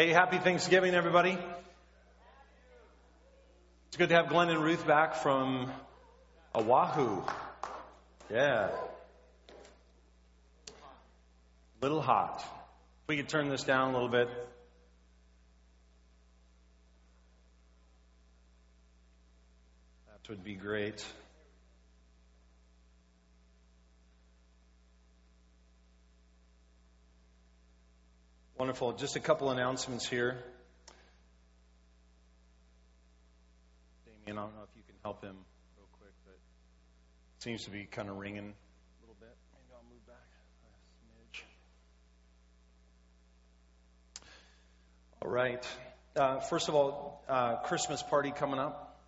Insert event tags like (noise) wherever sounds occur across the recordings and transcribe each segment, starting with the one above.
Hey, happy Thanksgiving, everybody. It's good to have Glenn and Ruth back from Oahu. Yeah. a Little hot. If we could turn this down a little bit. That would be great. Wonderful. Just a couple announcements here. Damien, I don't know if you can help him real quick, but it seems to be kind of ringing a little bit. Maybe I'll move back a smidge. All right. Uh, first of all, uh, Christmas party coming up.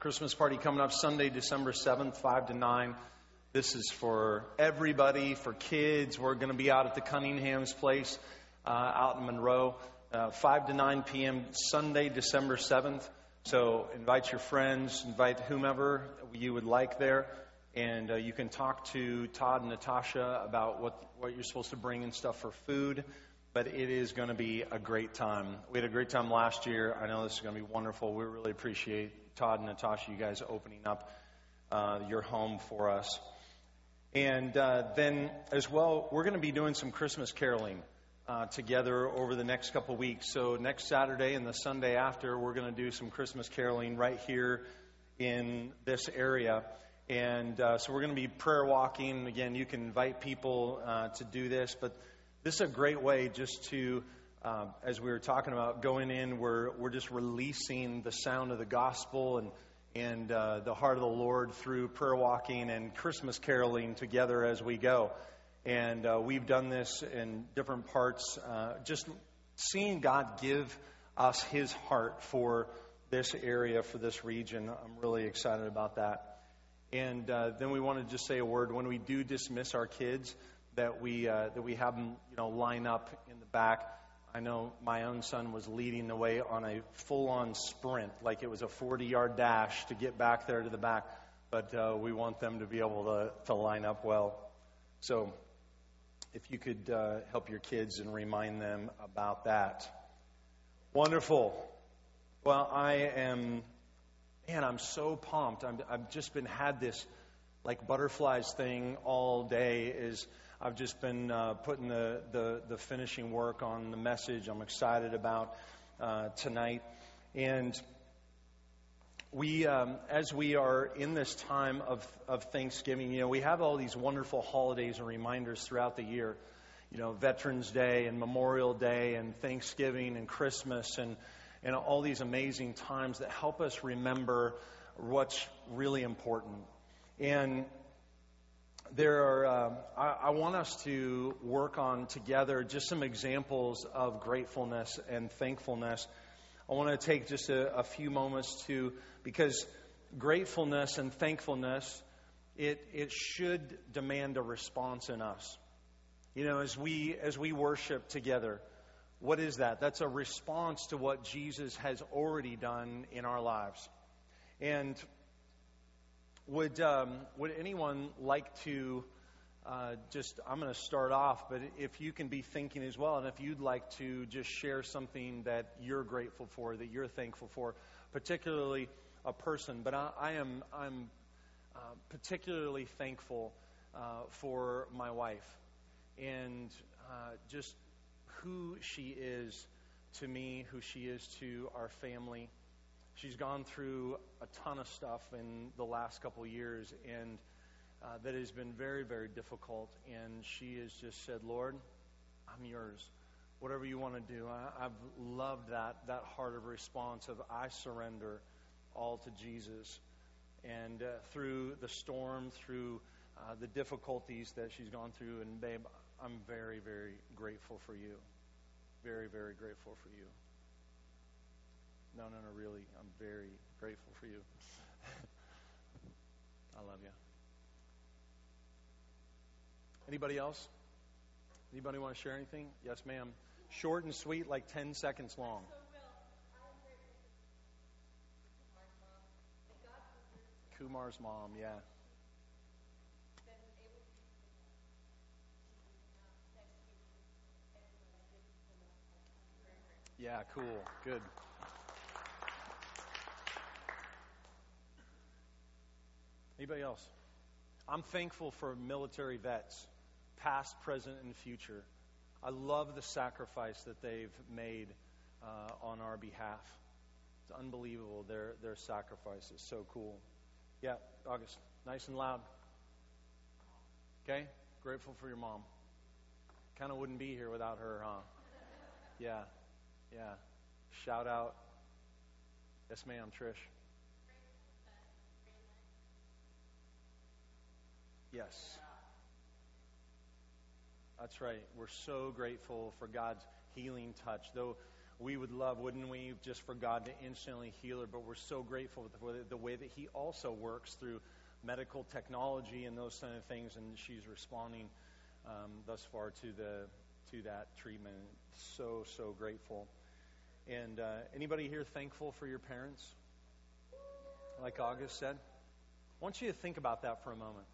Christmas party coming up Sunday, December 7th, 5 to 9. This is for everybody, for kids. We're going to be out at the Cunningham's place uh, out in Monroe, uh, 5 to 9 p.m. Sunday, December 7th. So invite your friends, invite whomever you would like there, and uh, you can talk to Todd and Natasha about what, what you're supposed to bring and stuff for food. But it is going to be a great time. We had a great time last year. I know this is going to be wonderful. We really appreciate Todd and Natasha, you guys opening up uh, your home for us. And uh, then, as well, we're going to be doing some Christmas caroling uh, together over the next couple weeks. So, next Saturday and the Sunday after, we're going to do some Christmas caroling right here in this area. And uh, so, we're going to be prayer walking. Again, you can invite people uh, to do this, but this is a great way just to. Uh, as we were talking about going in, we're, we're just releasing the sound of the gospel and and uh, the heart of the Lord through prayer walking and Christmas caroling together as we go. And uh, we've done this in different parts, uh, just seeing God give us His heart for this area, for this region. I'm really excited about that. And uh, then we want to just say a word when we do dismiss our kids that we uh, that we have them, you know, line up in the back I know my own son was leading the way on a full on sprint, like it was a 40 yard dash to get back there to the back. But uh, we want them to be able to, to line up well. So if you could uh, help your kids and remind them about that. Wonderful. Well, I am, man, I'm so pumped. i have just been had this like butterflies thing all day. Is I've just been uh, putting the, the, the, finishing work on the message I'm excited about uh, tonight. And we, um, as we are in this time of, of Thanksgiving, you know, we have all these wonderful holidays and reminders throughout the year. You know, Veterans Day and Memorial Day and Thanksgiving and Christmas and, and all these amazing times that help us remember what's really important. And there are, uh, I, I, want us to work on together just some examples of gratefulness and thankfulness. I want to take just a, a few moments to, because gratefulness and thankfulness, it, it should demand a response in us. You know, as we, as we worship together, what is that? That's a response to what Jesus has already done in our lives. And would, um, would anyone like to uh, just, I'm going to start off, but if you can be thinking as well, and if you'd like to just share something that you're grateful for, that you're thankful for, particularly a person, but I, I am, I'm uh, particularly thankful uh, for my wife and uh, just who she is to me, who she is to our family. She's gone through a ton of stuff in the last couple years, and uh, that has been very, very difficult. And she has just said, Lord, I'm yours. Whatever you want to do. I, have loved that, that heart of response of I surrender all to Jesus. And uh, through the storm, through uh, the difficulties that she's gone through, and babe, I'm very, very grateful for you. Very, very grateful for you. No, no, no, really. I'm very grateful for you. (laughs) I love you. Anybody else? Anybody want to share anything? Yes, ma'am. Short and sweet, like 10 seconds long. Kumar's mom, yeah. Yeah, cool. Good. Anybody else? I'm thankful for military vets, past, present, and future. I love the sacrifice that they've made uh, on our behalf. It's unbelievable, their, their sacrifice is so cool. Yeah, August, nice and loud. Okay? Grateful for your mom. Kind of wouldn't be here without her, huh? Yeah, yeah. Shout out. Yes, ma'am, Trish. Yes. That's right. We're so grateful for God's healing touch. Though we would love, wouldn't we, just for God to instantly heal her, but we're so grateful for the way that He also works through medical technology and those kind of things, and she's responding um, thus far to the to that treatment. So so grateful. And uh, anybody here thankful for your parents? Like August said, I want you to think about that for a moment.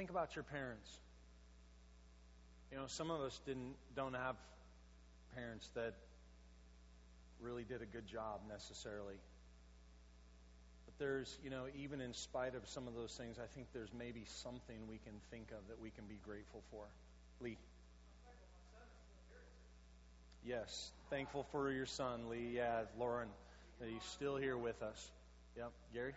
Think about your parents. You know, some of us didn't don't have parents that really did a good job necessarily. But there's, you know, even in spite of some of those things, I think there's maybe something we can think of that we can be grateful for. Lee. Yes, thankful for your son, Lee. Yeah, Lauren, that he's still here with us. Yep, Gary.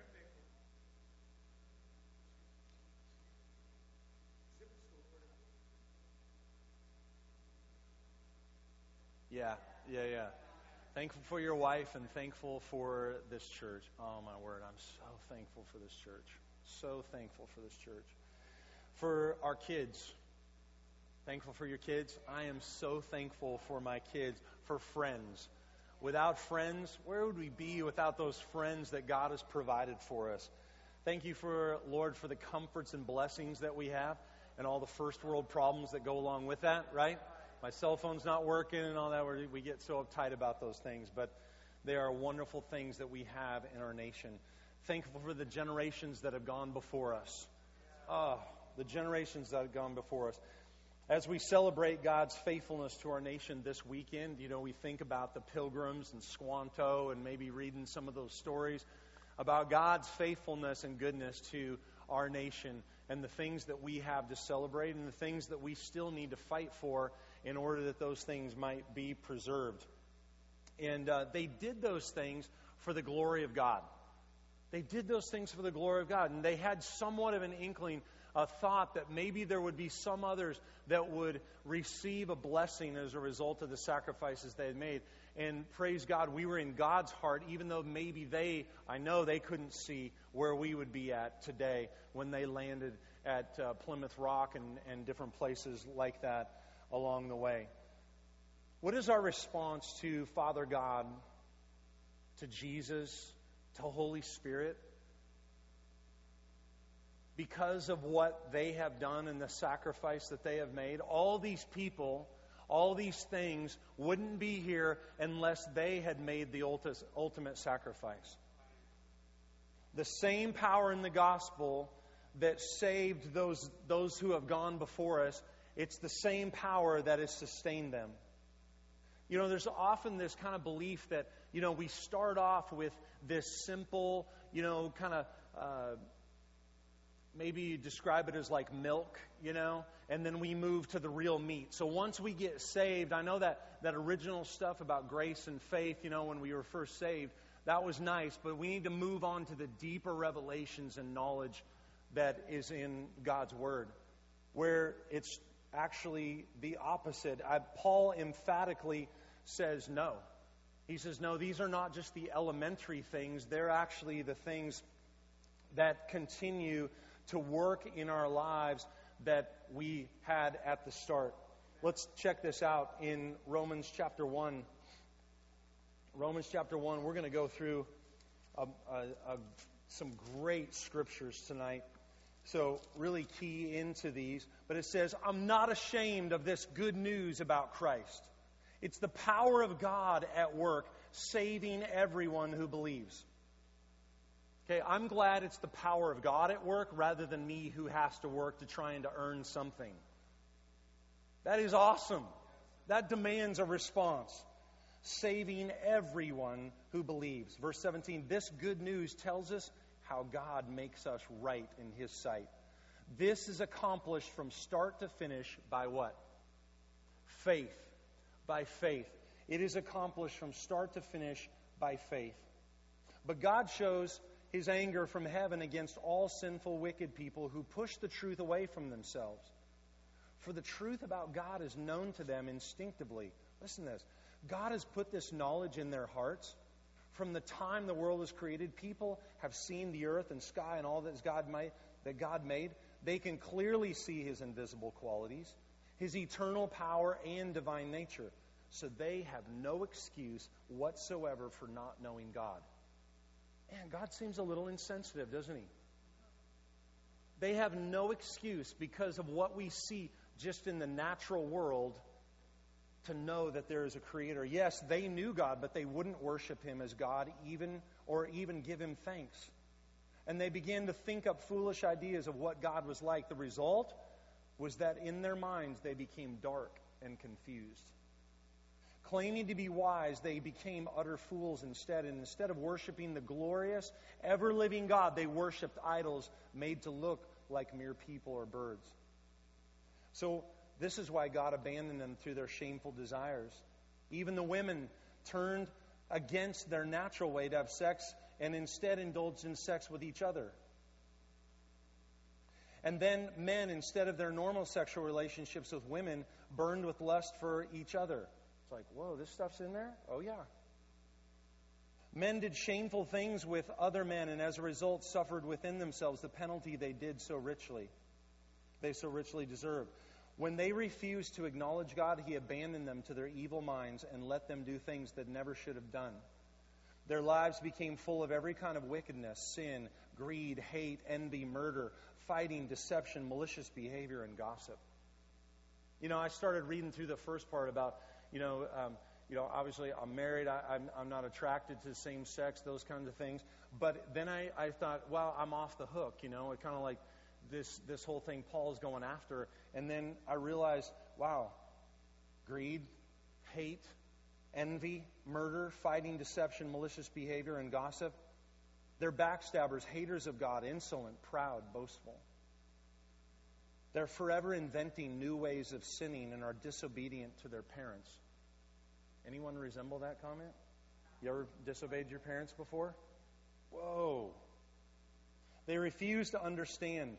Yeah, yeah, yeah. Thankful for your wife and thankful for this church. Oh, my word. I'm so thankful for this church. So thankful for this church. For our kids. Thankful for your kids. I am so thankful for my kids. For friends. Without friends, where would we be without those friends that God has provided for us? Thank you for, Lord, for the comforts and blessings that we have and all the first world problems that go along with that, right? My cell phone's not working and all that. We get so uptight about those things, but they are wonderful things that we have in our nation. Thankful for the generations that have gone before us. Oh, the generations that have gone before us. As we celebrate God's faithfulness to our nation this weekend, you know, we think about the pilgrims and Squanto and maybe reading some of those stories about God's faithfulness and goodness to our nation and the things that we have to celebrate and the things that we still need to fight for in order that those things might be preserved. And uh, they did those things for the glory of God. They did those things for the glory of God. And they had somewhat of an inkling, a thought that maybe there would be some others that would receive a blessing as a result of the sacrifices they had made. And praise God, we were in God's heart, even though maybe they, I know they couldn't see where we would be at today when they landed at uh, Plymouth Rock and, and different places like that along the way. What is our response to Father God, to Jesus, to Holy Spirit? Because of what they have done and the sacrifice that they have made, all these people, all these things wouldn't be here unless they had made the ultimate sacrifice. The same power in the gospel that saved those, those who have gone before us it's the same power that has sustained them. You know, there's often this kind of belief that, you know, we start off with this simple, you know, kind of uh, maybe you describe it as like milk, you know, and then we move to the real meat. So once we get saved, I know that, that original stuff about grace and faith, you know, when we were first saved, that was nice, but we need to move on to the deeper revelations and knowledge that is in God's Word, where it's actually the opposite. I, Paul emphatically says no. He says, no, these are not just the elementary things, they're actually the things that continue to work in our lives that we had at the start. Let's check this out in Romans chapter 1. Romans chapter 1, we're going to go through a, a, a, some great scriptures tonight. So, really key into these. But it says, I'm not ashamed of this good news about Christ. It's the power of God at work, saving everyone who believes. Okay, I'm glad it's the power of God at work rather than me who has to work to trying to earn something. That is awesome. That demands a response. Saving everyone who believes. Verse 17 this good news tells us how God makes us right in His sight. This is accomplished from start to finish by what? Faith. By faith. It is accomplished from start to finish by faith. But God shows his anger from heaven against all sinful, wicked people who push the truth away from themselves. For the truth about God is known to them instinctively. Listen to this God has put this knowledge in their hearts. From the time the world was created, people have seen the earth and sky and all that God, that God made. They can clearly see his invisible qualities, his eternal power and divine nature. So they have no excuse whatsoever for not knowing God. Man, God seems a little insensitive, doesn't he? They have no excuse because of what we see just in the natural world to know that there is a creator. Yes, they knew God, but they wouldn't worship him as God even or even give him thanks. And they began to think up foolish ideas of what God was like. The result was that in their minds they became dark and confused. Claiming to be wise, they became utter fools instead. And instead of worshiping the glorious, ever living God, they worshiped idols made to look like mere people or birds. So, this is why God abandoned them through their shameful desires. Even the women turned against their natural way to have sex and instead indulged in sex with each other. And then men, instead of their normal sexual relationships with women, burned with lust for each other. It's like, whoa, this stuff's in there? Oh, yeah. Men did shameful things with other men, and as a result, suffered within themselves the penalty they did so richly. They so richly deserved. When they refused to acknowledge God, He abandoned them to their evil minds and let them do things that never should have done. Their lives became full of every kind of wickedness, sin, greed, hate, envy, murder, fighting, deception, malicious behavior, and gossip. You know, I started reading through the first part about, you know, um, you know, obviously I'm married. I, I'm, I'm not attracted to the same sex, those kinds of things. But then I, I thought, well, I'm off the hook. You know, it kind of like this this whole thing Paul's going after. And then I realized, wow, greed, hate, envy, murder, fighting, deception, malicious behavior, and gossip. They're backstabbers, haters of God, insolent, proud, boastful. They're forever inventing new ways of sinning and are disobedient to their parents. Anyone resemble that comment? You ever disobeyed your parents before? Whoa. They refuse to understand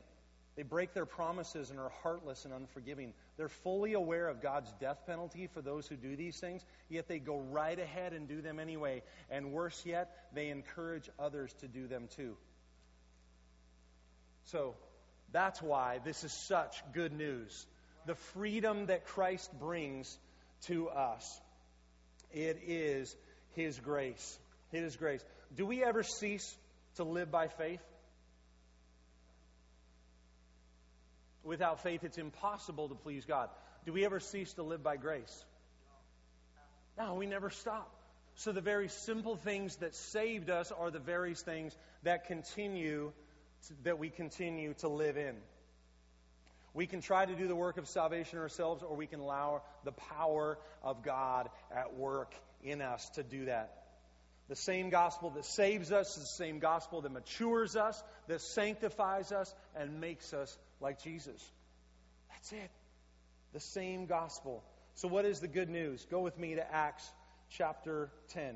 they break their promises and are heartless and unforgiving. They're fully aware of God's death penalty for those who do these things, yet they go right ahead and do them anyway. And worse yet, they encourage others to do them too. So, that's why this is such good news. The freedom that Christ brings to us. It is His grace. It is grace. Do we ever cease to live by faith? Without faith, it's impossible to please God. Do we ever cease to live by grace? No, we never stop. So the very simple things that saved us are the very things that continue to, that we continue to live in. We can try to do the work of salvation ourselves, or we can allow the power of God at work in us to do that. The same gospel that saves us is the same gospel that matures us, that sanctifies us, and makes us like Jesus. That's it. The same gospel. So, what is the good news? Go with me to Acts chapter 10.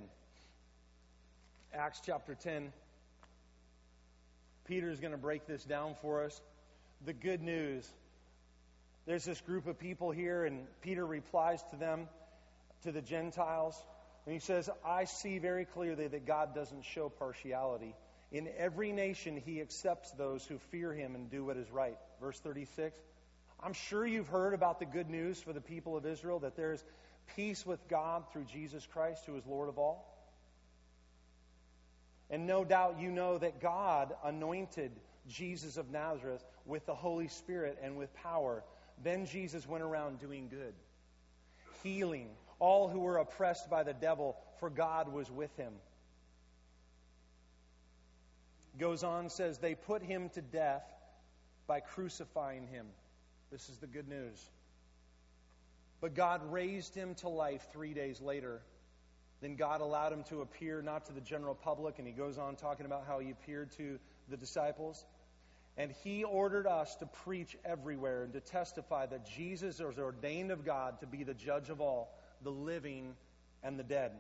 Acts chapter 10. Peter is going to break this down for us. The good news. There's this group of people here, and Peter replies to them, to the Gentiles, and he says, I see very clearly that God doesn't show partiality. In every nation, he accepts those who fear him and do what is right. Verse 36. I'm sure you've heard about the good news for the people of Israel that there's peace with God through Jesus Christ, who is Lord of all. And no doubt you know that God anointed Jesus of Nazareth with the Holy Spirit and with power. Then Jesus went around doing good, healing all who were oppressed by the devil, for God was with him goes on says they put him to death by crucifying him. This is the good news. But God raised him to life three days later. Then God allowed him to appear not to the general public, and he goes on talking about how he appeared to the disciples. And he ordered us to preach everywhere and to testify that Jesus is ordained of God to be the judge of all, the living and the dead.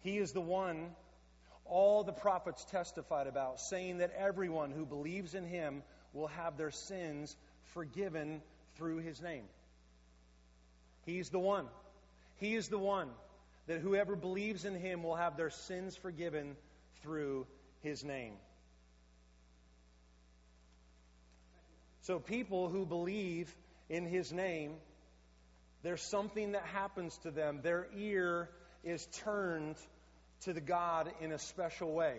He is the one all the prophets testified about, saying that everyone who believes in him will have their sins forgiven through his name. He's the one. He is the one that whoever believes in him will have their sins forgiven through his name. So, people who believe in his name, there's something that happens to them. Their ear is turned to the God in a special way.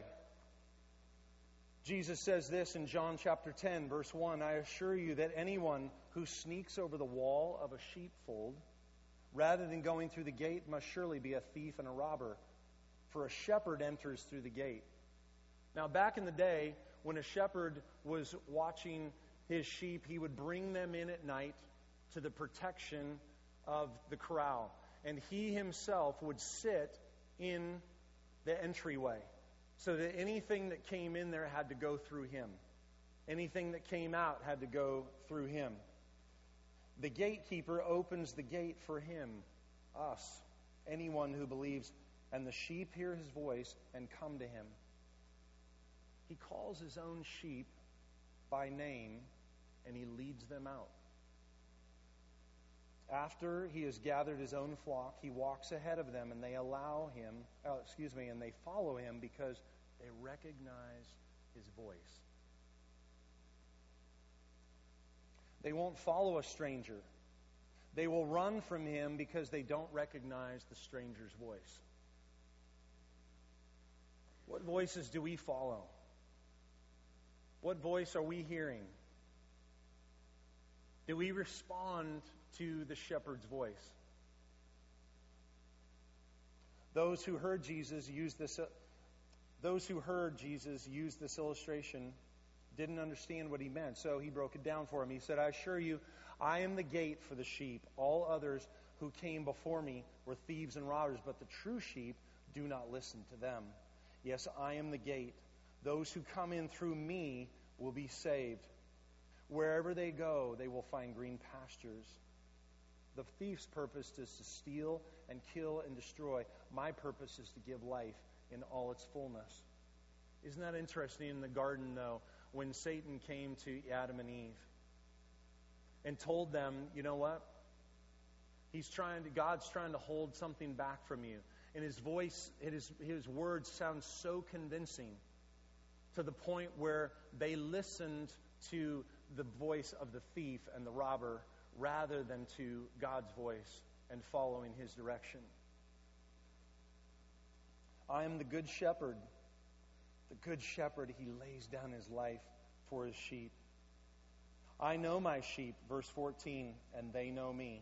Jesus says this in John chapter 10, verse 1 I assure you that anyone who sneaks over the wall of a sheepfold, rather than going through the gate, must surely be a thief and a robber. For a shepherd enters through the gate. Now, back in the day, when a shepherd was watching his sheep, he would bring them in at night to the protection of the corral. And he himself would sit in the entryway so that anything that came in there had to go through him. Anything that came out had to go through him. The gatekeeper opens the gate for him, us, anyone who believes, and the sheep hear his voice and come to him. He calls his own sheep by name and he leads them out. After he has gathered his own flock, he walks ahead of them and they allow him, oh, excuse me, and they follow him because they recognize his voice. They won't follow a stranger. They will run from him because they don't recognize the stranger's voice. What voices do we follow? What voice are we hearing? Do we respond to the shepherd's voice? Those who heard Jesus use this uh, those who heard Jesus use this illustration didn't understand what he meant, so he broke it down for him. He said, I assure you, I am the gate for the sheep. All others who came before me were thieves and robbers, but the true sheep do not listen to them. Yes, I am the gate. Those who come in through me will be saved. Wherever they go, they will find green pastures. The thief's purpose is to steal and kill and destroy. My purpose is to give life in all its fullness. Isn't that interesting in the garden, though, when Satan came to Adam and Eve and told them, you know what? He's trying to, God's trying to hold something back from you. And his voice, his, his words sound so convincing to the point where they listened to the voice of the thief and the robber rather than to God's voice and following his direction. I am the good shepherd. The good shepherd, he lays down his life for his sheep. I know my sheep, verse 14, and they know me.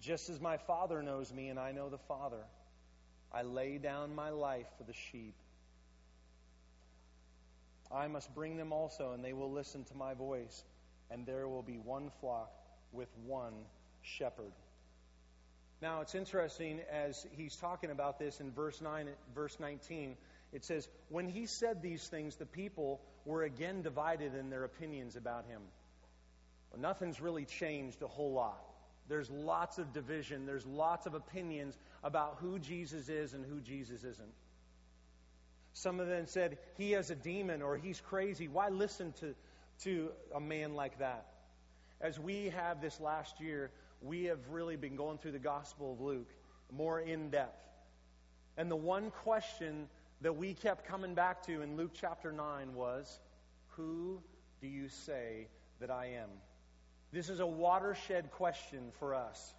Just as my Father knows me, and I know the Father. I lay down my life for the sheep. I must bring them also, and they will listen to my voice, and there will be one flock with one shepherd. Now, it's interesting as he's talking about this in verse 9, verse 19. It says, When he said these things, the people were again divided in their opinions about him. Well, nothing's really changed a whole lot. There's lots of division, there's lots of opinions about who Jesus is and who Jesus isn't. Some of them said, He has a demon or he's crazy. Why listen to, to a man like that? As we have this last year, we have really been going through the Gospel of Luke more in depth. And the one question that we kept coming back to in Luke chapter 9 was Who do you say that I am? This is a watershed question for us.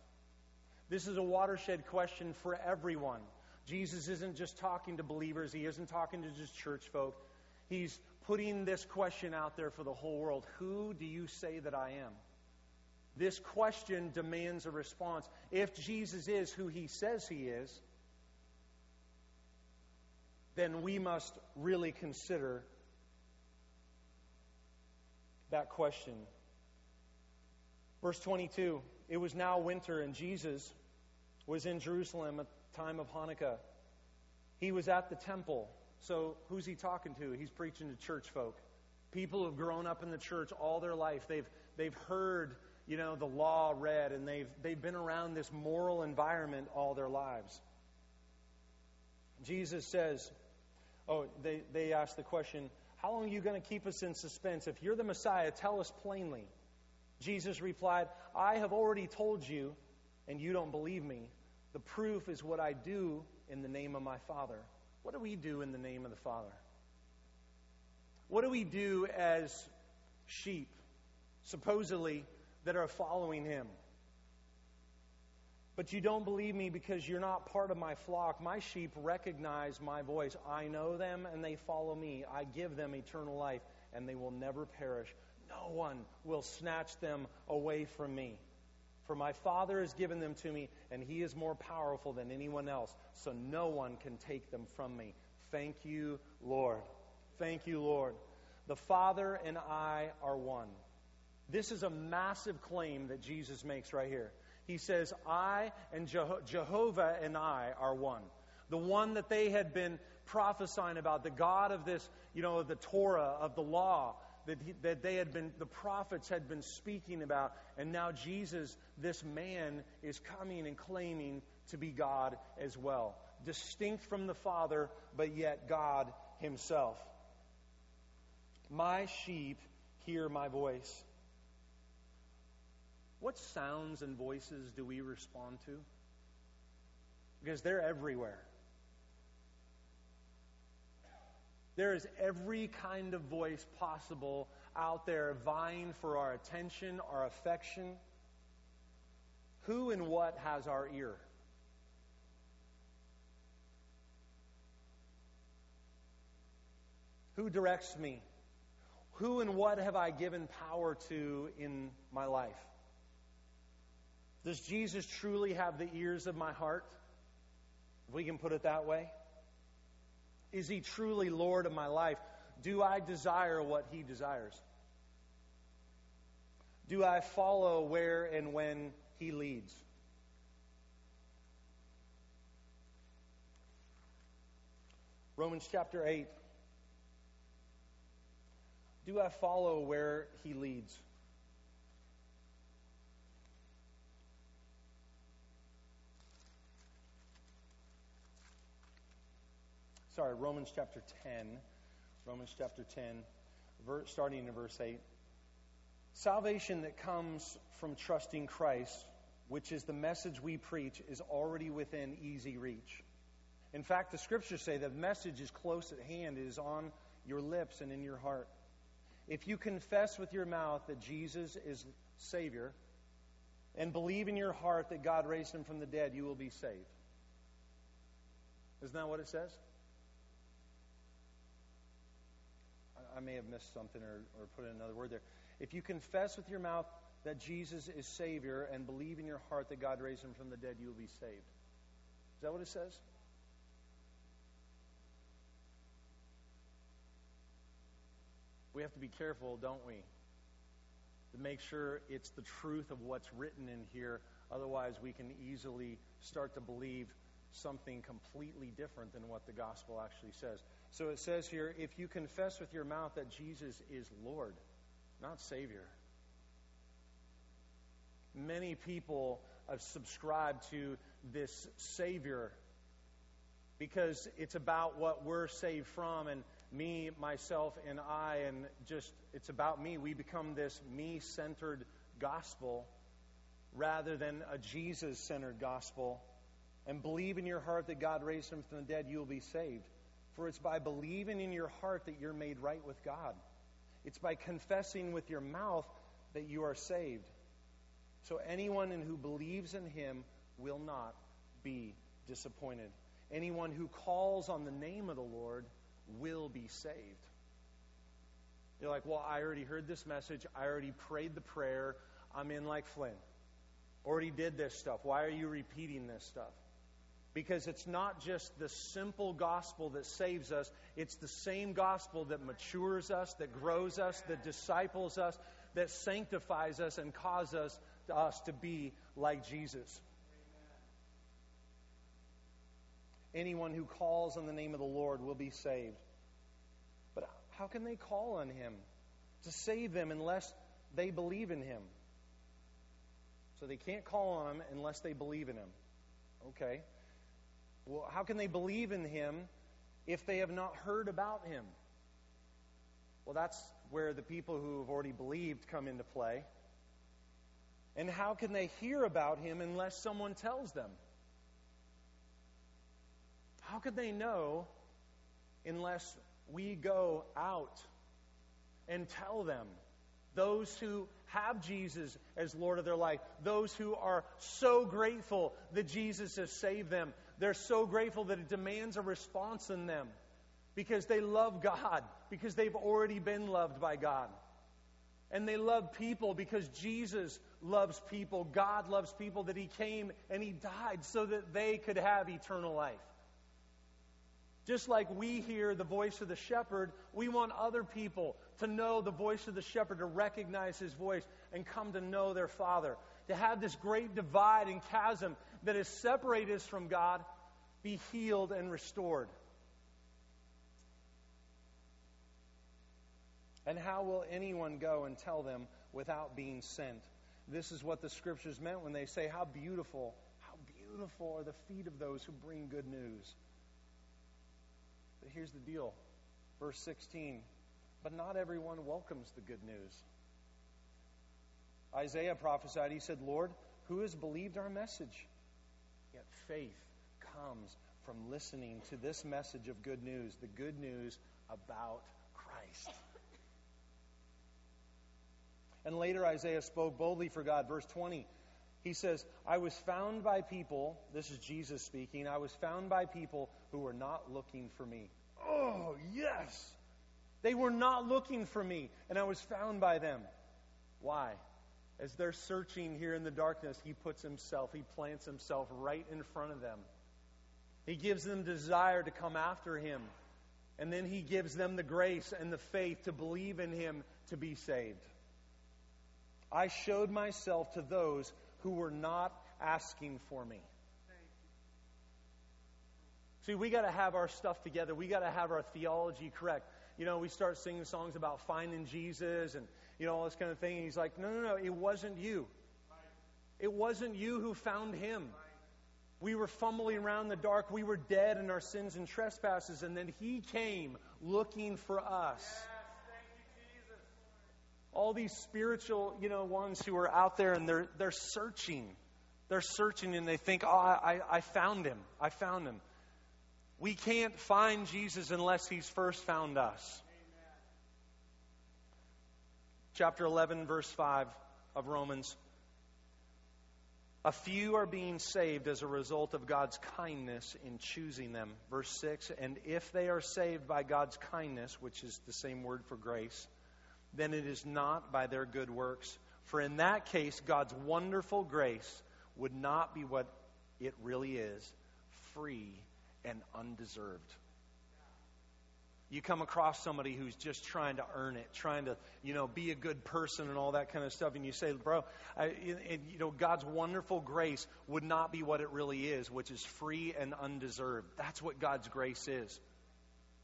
This is a watershed question for everyone. Jesus isn't just talking to believers, he isn't talking to just church folk. He's putting this question out there for the whole world Who do you say that I am? This question demands a response. If Jesus is who he says he is, then we must really consider that question. Verse 22 It was now winter, and Jesus was in Jerusalem at the time of Hanukkah. He was at the temple. So, who's he talking to? He's preaching to church folk. People who've grown up in the church all their life. They've, they've heard, you know, the law read, and they've, they've been around this moral environment all their lives. Jesus says, Oh, they, they ask the question, How long are you going to keep us in suspense? If you're the Messiah, tell us plainly. Jesus replied, I have already told you, and you don't believe me. The proof is what I do in the name of my Father. What do we do in the name of the Father? What do we do as sheep, supposedly, that are following Him? But you don't believe me because you're not part of my flock. My sheep recognize my voice. I know them and they follow me. I give them eternal life and they will never perish. No one will snatch them away from me. For my Father has given them to me, and He is more powerful than anyone else, so no one can take them from me. Thank you, Lord. Thank you, Lord. The Father and I are one. This is a massive claim that Jesus makes right here. He says, I and Jeho- Jehovah and I are one. The one that they had been prophesying about, the God of this, you know, the Torah, of the law, that, he, that they had been, the prophets had been speaking about. And now Jesus, this man, is coming and claiming to be God as well. Distinct from the Father, but yet God Himself. My sheep hear my voice. What sounds and voices do we respond to? Because they're everywhere. There is every kind of voice possible out there vying for our attention, our affection. Who and what has our ear? Who directs me? Who and what have I given power to in my life? Does Jesus truly have the ears of my heart? If we can put it that way. Is he truly Lord of my life? Do I desire what he desires? Do I follow where and when he leads? Romans chapter 8. Do I follow where he leads? Sorry, Romans chapter 10. Romans chapter 10, verse, starting in verse 8. Salvation that comes from trusting Christ, which is the message we preach, is already within easy reach. In fact, the scriptures say the message is close at hand, it is on your lips and in your heart. If you confess with your mouth that Jesus is Savior and believe in your heart that God raised him from the dead, you will be saved. Isn't that what it says? I may have missed something or, or put in another word there. If you confess with your mouth that Jesus is Savior and believe in your heart that God raised him from the dead, you will be saved. Is that what it says? We have to be careful, don't we? To make sure it's the truth of what's written in here. Otherwise, we can easily start to believe something completely different than what the gospel actually says. So it says here if you confess with your mouth that Jesus is Lord, not Savior. Many people have subscribed to this Savior because it's about what we're saved from and me, myself, and I, and just it's about me. We become this me centered gospel rather than a Jesus centered gospel. And believe in your heart that God raised him from the dead, you will be saved. For it's by believing in your heart that you're made right with God. It's by confessing with your mouth that you are saved. So anyone who believes in him will not be disappointed. Anyone who calls on the name of the Lord will be saved. You're like, well, I already heard this message. I already prayed the prayer. I'm in like Flynn. Already did this stuff. Why are you repeating this stuff? Because it's not just the simple gospel that saves us, it's the same gospel that matures us, that grows us, that disciples us, that sanctifies us and causes us, us to be like Jesus. Anyone who calls on the name of the Lord will be saved. But how can they call on him to save them unless they believe in him? So they can't call on him unless they believe in him. Okay. Well, how can they believe in him if they have not heard about him? Well, that's where the people who have already believed come into play. And how can they hear about him unless someone tells them? How could they know unless we go out and tell them? Those who have Jesus as Lord of their life, those who are so grateful that Jesus has saved them, they're so grateful that it demands a response in them because they love God, because they've already been loved by God. And they love people because Jesus loves people. God loves people that He came and He died so that they could have eternal life. Just like we hear the voice of the shepherd, we want other people to know the voice of the shepherd, to recognize his voice, and come to know their Father. To have this great divide and chasm that has separated us from God be healed and restored. And how will anyone go and tell them without being sent? This is what the scriptures meant when they say, How beautiful, how beautiful are the feet of those who bring good news. But here's the deal. Verse 16. But not everyone welcomes the good news. Isaiah prophesied, he said, Lord, who has believed our message? Faith comes from listening to this message of good news, the good news about Christ. And later, Isaiah spoke boldly for God. Verse 20, he says, I was found by people, this is Jesus speaking, I was found by people who were not looking for me. Oh, yes! They were not looking for me, and I was found by them. Why? As they're searching here in the darkness, he puts himself, he plants himself right in front of them. He gives them desire to come after him. And then he gives them the grace and the faith to believe in him to be saved. I showed myself to those who were not asking for me. See, we got to have our stuff together. We got to have our theology correct. You know, we start singing songs about finding Jesus and, you know, all this kind of thing. And he's like, no, no, no, it wasn't you. It wasn't you who found him. We were fumbling around in the dark. We were dead in our sins and trespasses. And then he came looking for us. All these spiritual, you know, ones who are out there and they're, they're searching. They're searching and they think, oh, I, I found him. I found him. We can't find Jesus unless he's first found us. Chapter 11, verse 5 of Romans. A few are being saved as a result of God's kindness in choosing them. Verse 6 And if they are saved by God's kindness, which is the same word for grace, then it is not by their good works. For in that case, God's wonderful grace would not be what it really is free and undeserved. You come across somebody who's just trying to earn it, trying to, you know, be a good person and all that kind of stuff, and you say, bro, I, and, you know, God's wonderful grace would not be what it really is, which is free and undeserved. That's what God's grace is.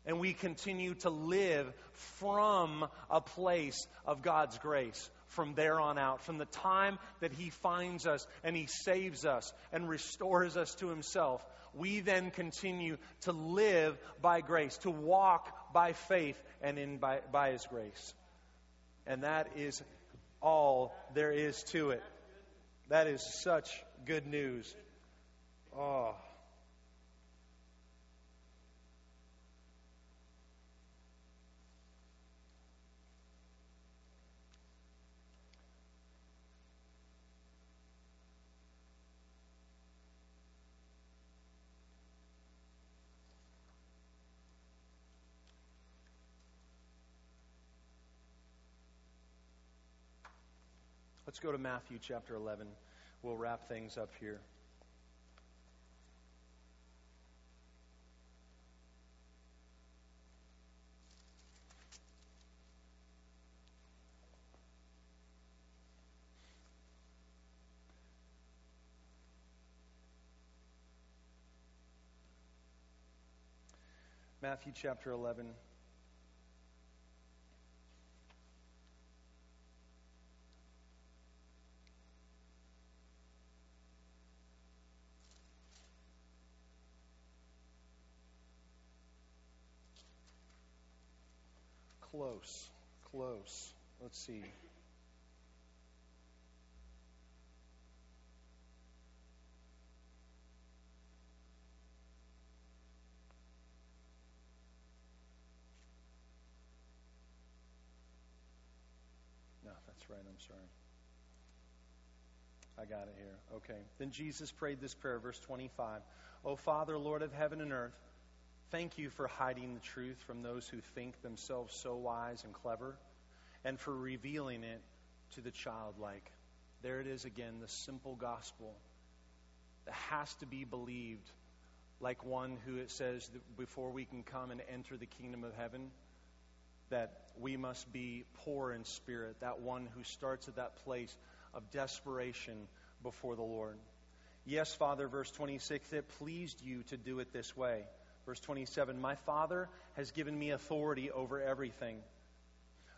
And we continue to live from a place of God's grace from there on out. From the time that He finds us and He saves us and restores us to Himself, we then continue to live by grace, to walk by faith and in by, by His grace. And that is all there is to it. That is such good news. Oh. Let's go to Matthew chapter 11. We'll wrap things up here. Matthew chapter 11. Close, close. Let's see. No, that's right. I'm sorry. I got it here. Okay. Then Jesus prayed this prayer, verse 25. O Father, Lord of heaven and earth, thank you for hiding the truth from those who think themselves so wise and clever, and for revealing it to the childlike. There it is again, the simple gospel that has to be believed like one who it says that before we can come and enter the kingdom of heaven, that we must be poor in spirit, that one who starts at that place of desperation before the Lord. Yes, Father, verse 26, it pleased you to do it this way. Verse 27, my Father has given me authority over everything.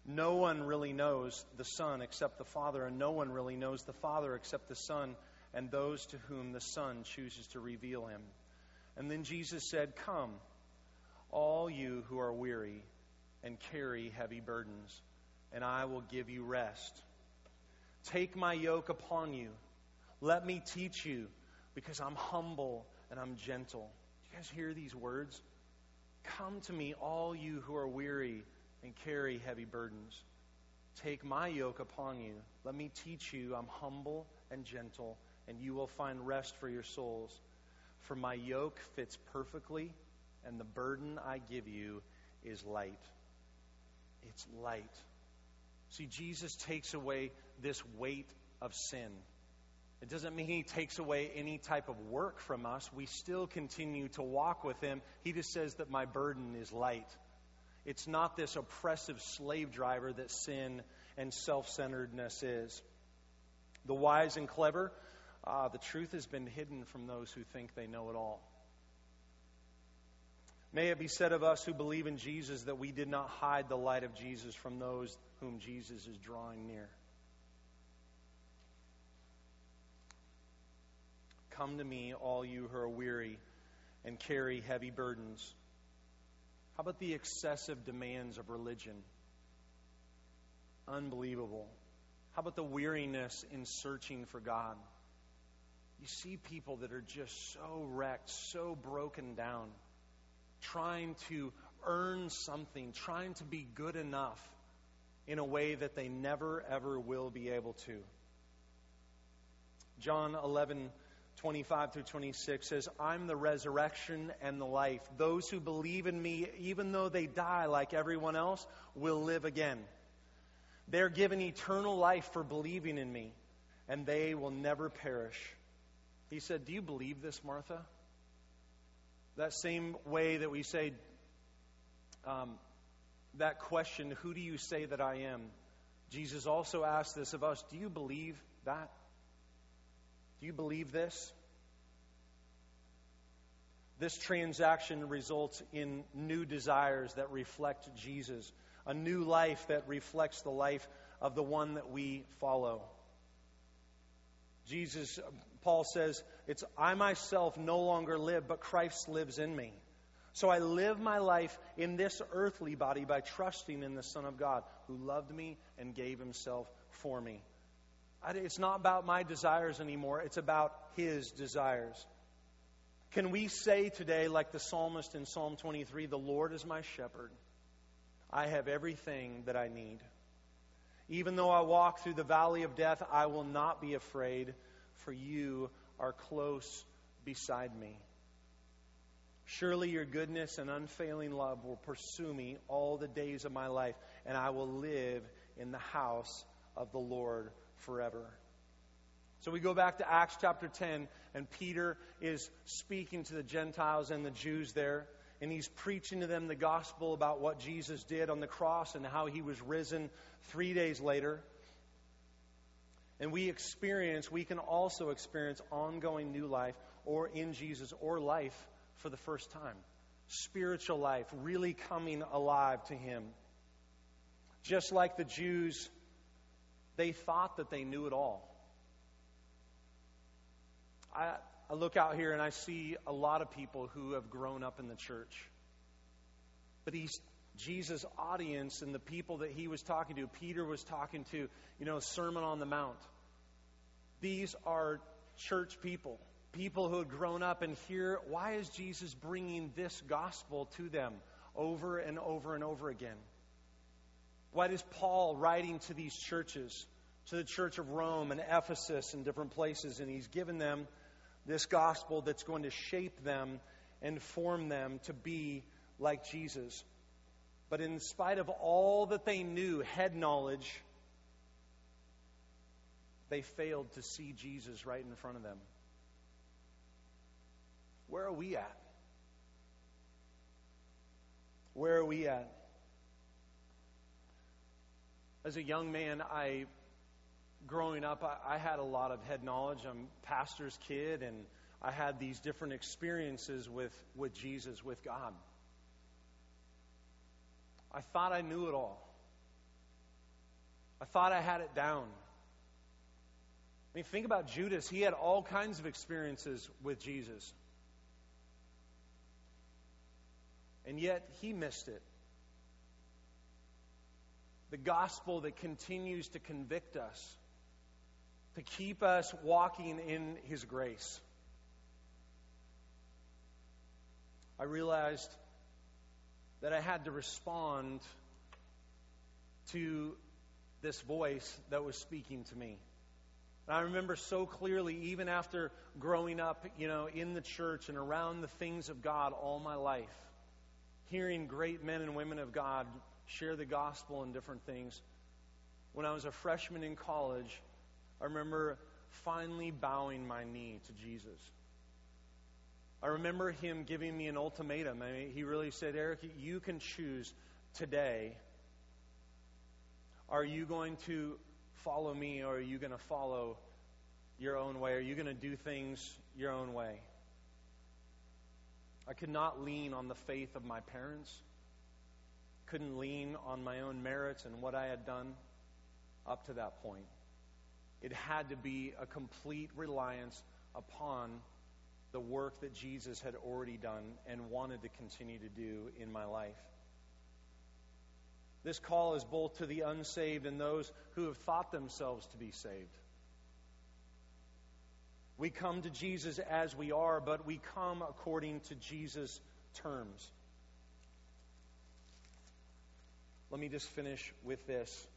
No one really knows the Son except the Father, and no one really knows the Father except the Son and those to whom the Son chooses to reveal him. And then Jesus said, Come, all you who are weary and carry heavy burdens, and I will give you rest. Take my yoke upon you. Let me teach you, because I'm humble and I'm gentle. You guys hear these words? Come to me, all you who are weary and carry heavy burdens. Take my yoke upon you. Let me teach you. I'm humble and gentle, and you will find rest for your souls. For my yoke fits perfectly, and the burden I give you is light. It's light. See, Jesus takes away this weight of sin. It doesn't mean he takes away any type of work from us. We still continue to walk with him. He just says that my burden is light. It's not this oppressive slave driver that sin and self centeredness is. The wise and clever, uh, the truth has been hidden from those who think they know it all. May it be said of us who believe in Jesus that we did not hide the light of Jesus from those whom Jesus is drawing near. Come to me, all you who are weary and carry heavy burdens. How about the excessive demands of religion? Unbelievable. How about the weariness in searching for God? You see people that are just so wrecked, so broken down, trying to earn something, trying to be good enough in a way that they never, ever will be able to. John 11, 25 through 26 says, I'm the resurrection and the life. Those who believe in me, even though they die like everyone else, will live again. They're given eternal life for believing in me, and they will never perish. He said, Do you believe this, Martha? That same way that we say, um, that question, Who do you say that I am? Jesus also asked this of us Do you believe that? Do you believe this? This transaction results in new desires that reflect Jesus, a new life that reflects the life of the one that we follow. Jesus, Paul says, it's I myself no longer live, but Christ lives in me. So I live my life in this earthly body by trusting in the Son of God who loved me and gave himself for me. It's not about my desires anymore, it's about his desires. Can we say today, like the psalmist in Psalm 23, the Lord is my shepherd? I have everything that I need. Even though I walk through the valley of death, I will not be afraid, for you are close beside me. Surely your goodness and unfailing love will pursue me all the days of my life, and I will live in the house of the Lord forever. So we go back to Acts chapter 10, and Peter is speaking to the Gentiles and the Jews there, and he's preaching to them the gospel about what Jesus did on the cross and how he was risen three days later. And we experience, we can also experience ongoing new life or in Jesus or life for the first time. spiritual life really coming alive to him. Just like the Jews, they thought that they knew it all. I, I look out here and I see a lot of people who have grown up in the church. But he's Jesus' audience and the people that he was talking to, Peter was talking to, you know, Sermon on the Mount. These are church people, people who had grown up and here, why is Jesus bringing this gospel to them over and over and over again? Why is Paul writing to these churches, to the church of Rome and Ephesus and different places, and he's given them this gospel that's going to shape them and form them to be like Jesus? But in spite of all that they knew, head knowledge, they failed to see Jesus right in front of them. Where are we at? Where are we at? As a young man, I, growing up, I, I had a lot of head knowledge. I'm pastor's kid, and I had these different experiences with, with Jesus, with God. I thought I knew it all. I thought I had it down. I mean, think about Judas. He had all kinds of experiences with Jesus. And yet, he missed it. The gospel that continues to convict us, to keep us walking in his grace. I realized that I had to respond to this voice that was speaking to me. And I remember so clearly, even after growing up, you know, in the church and around the things of God all my life, hearing great men and women of God share the gospel and different things. When I was a freshman in college, I remember finally bowing my knee to Jesus. I remember him giving me an ultimatum. I mean, he really said, Eric, you can choose today. Are you going to follow me or are you going to follow your own way? Are you going to do things your own way? I could not lean on the faith of my parents, couldn't lean on my own merits and what I had done up to that point. It had to be a complete reliance upon the work that Jesus had already done and wanted to continue to do in my life. This call is both to the unsaved and those who have thought themselves to be saved. We come to Jesus as we are, but we come according to Jesus' terms. Let me just finish with this.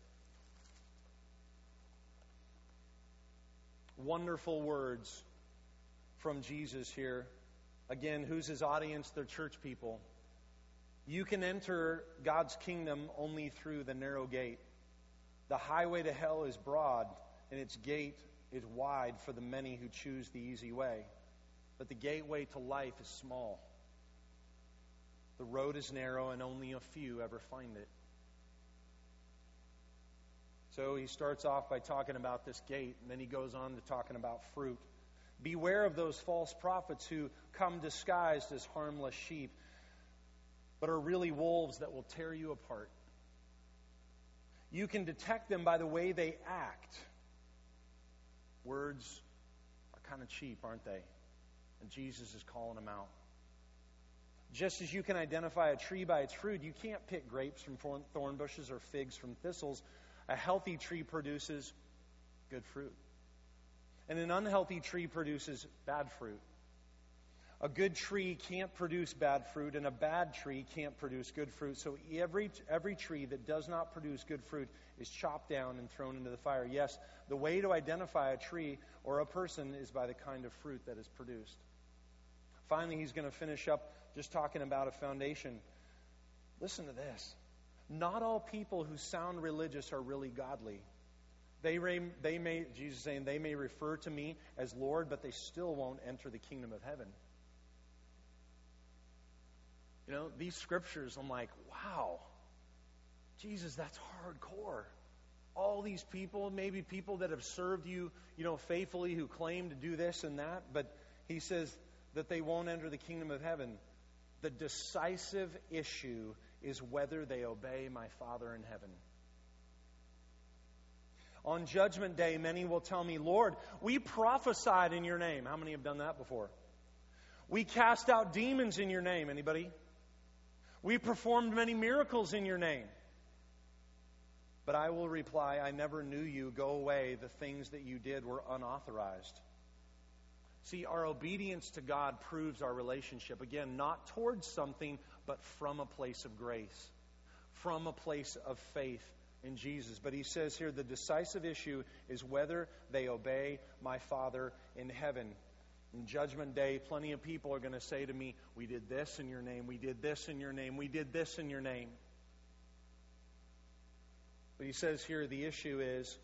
Wonderful words from Jesus here. Again, who's his audience? They're church people. You can enter God's kingdom only through the narrow gate. The highway to hell is broad, and its gate is wide for the many who choose the easy way. But the gateway to life is small. The road is narrow, and only a few ever find it. So he starts off by talking about this gate, and then he goes on to talking about fruit. Beware of those false prophets who come disguised as harmless sheep, but are really wolves that will tear you apart. You can detect them by the way they act. Words are kind of cheap, aren't they? And Jesus is calling them out. Just as you can identify a tree by its fruit, you can't pick grapes from thorn bushes or figs from thistles. A healthy tree produces good fruit. And an unhealthy tree produces bad fruit. A good tree can't produce bad fruit, and a bad tree can't produce good fruit. So every, every tree that does not produce good fruit is chopped down and thrown into the fire. Yes, the way to identify a tree or a person is by the kind of fruit that is produced. Finally, he's going to finish up just talking about a foundation. Listen to this. Not all people who sound religious are really godly. They, they may, Jesus saying, they may refer to me as Lord, but they still won't enter the kingdom of heaven. You know, these scriptures, I'm like, wow, Jesus, that's hardcore. All these people, maybe people that have served you, you know, faithfully, who claim to do this and that, but he says that they won't enter the kingdom of heaven. The decisive issue is whether they obey my Father in heaven. On Judgment Day, many will tell me, Lord, we prophesied in your name. How many have done that before? We cast out demons in your name. Anybody? We performed many miracles in your name. But I will reply, I never knew you. Go away. The things that you did were unauthorized. See, our obedience to God proves our relationship. Again, not towards something, but from a place of grace, from a place of faith in Jesus. But he says here the decisive issue is whether they obey my Father in heaven. In Judgment Day, plenty of people are going to say to me, We did this in your name, we did this in your name, we did this in your name. But he says here the issue is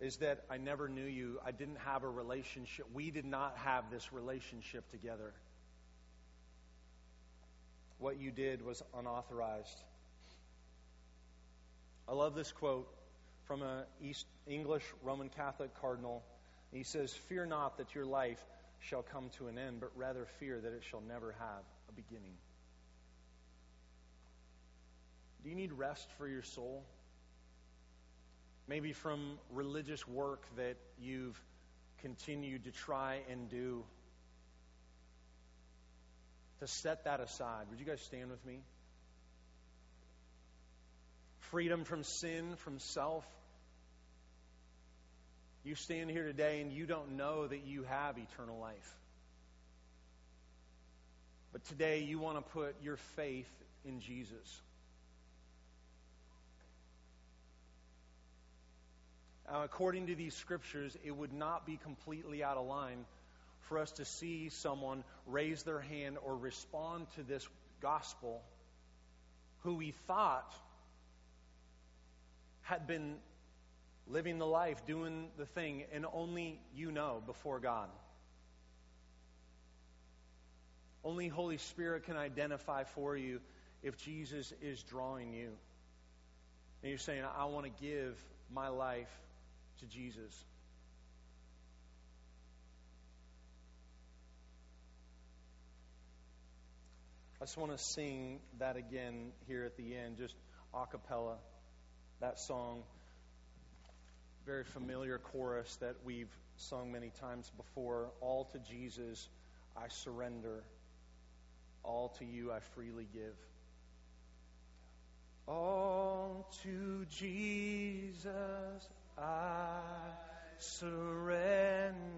is that I never knew you. I didn't have a relationship. We did not have this relationship together. What you did was unauthorized. I love this quote from an East English Roman Catholic cardinal. He says, Fear not that your life shall come to an end, but rather fear that it shall never have a beginning. Do you need rest for your soul? maybe from religious work that you've continued to try and do, to set that aside. Would you guys stand with me? Freedom from sin, from self. You stand here today and you don't know that you have eternal life. But today you want to put your faith in Jesus. Uh, according to these scriptures, it would not be completely out of line for us to see someone raise their hand or respond to this gospel who we thought had been living the life, doing the thing, and only you know before God. Only Holy Spirit can identify for you if Jesus is drawing you. And you're saying, I want to give my life to Jesus. I just want to sing that again here at the end, just a cappella, that song. Very familiar chorus that we've sung many times before. All to Jesus I surrender, all to you I freely give. All to Jesus I surrender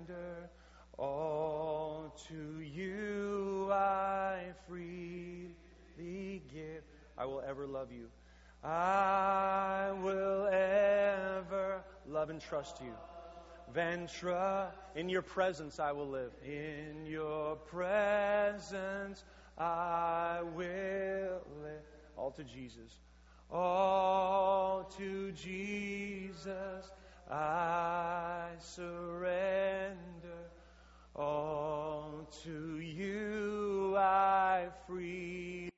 all to you. I freely give. I will ever love you. I will ever love and trust you. Ventra, in your presence I will live. In your presence I will live. All to Jesus. All to Jesus I surrender. All to you I free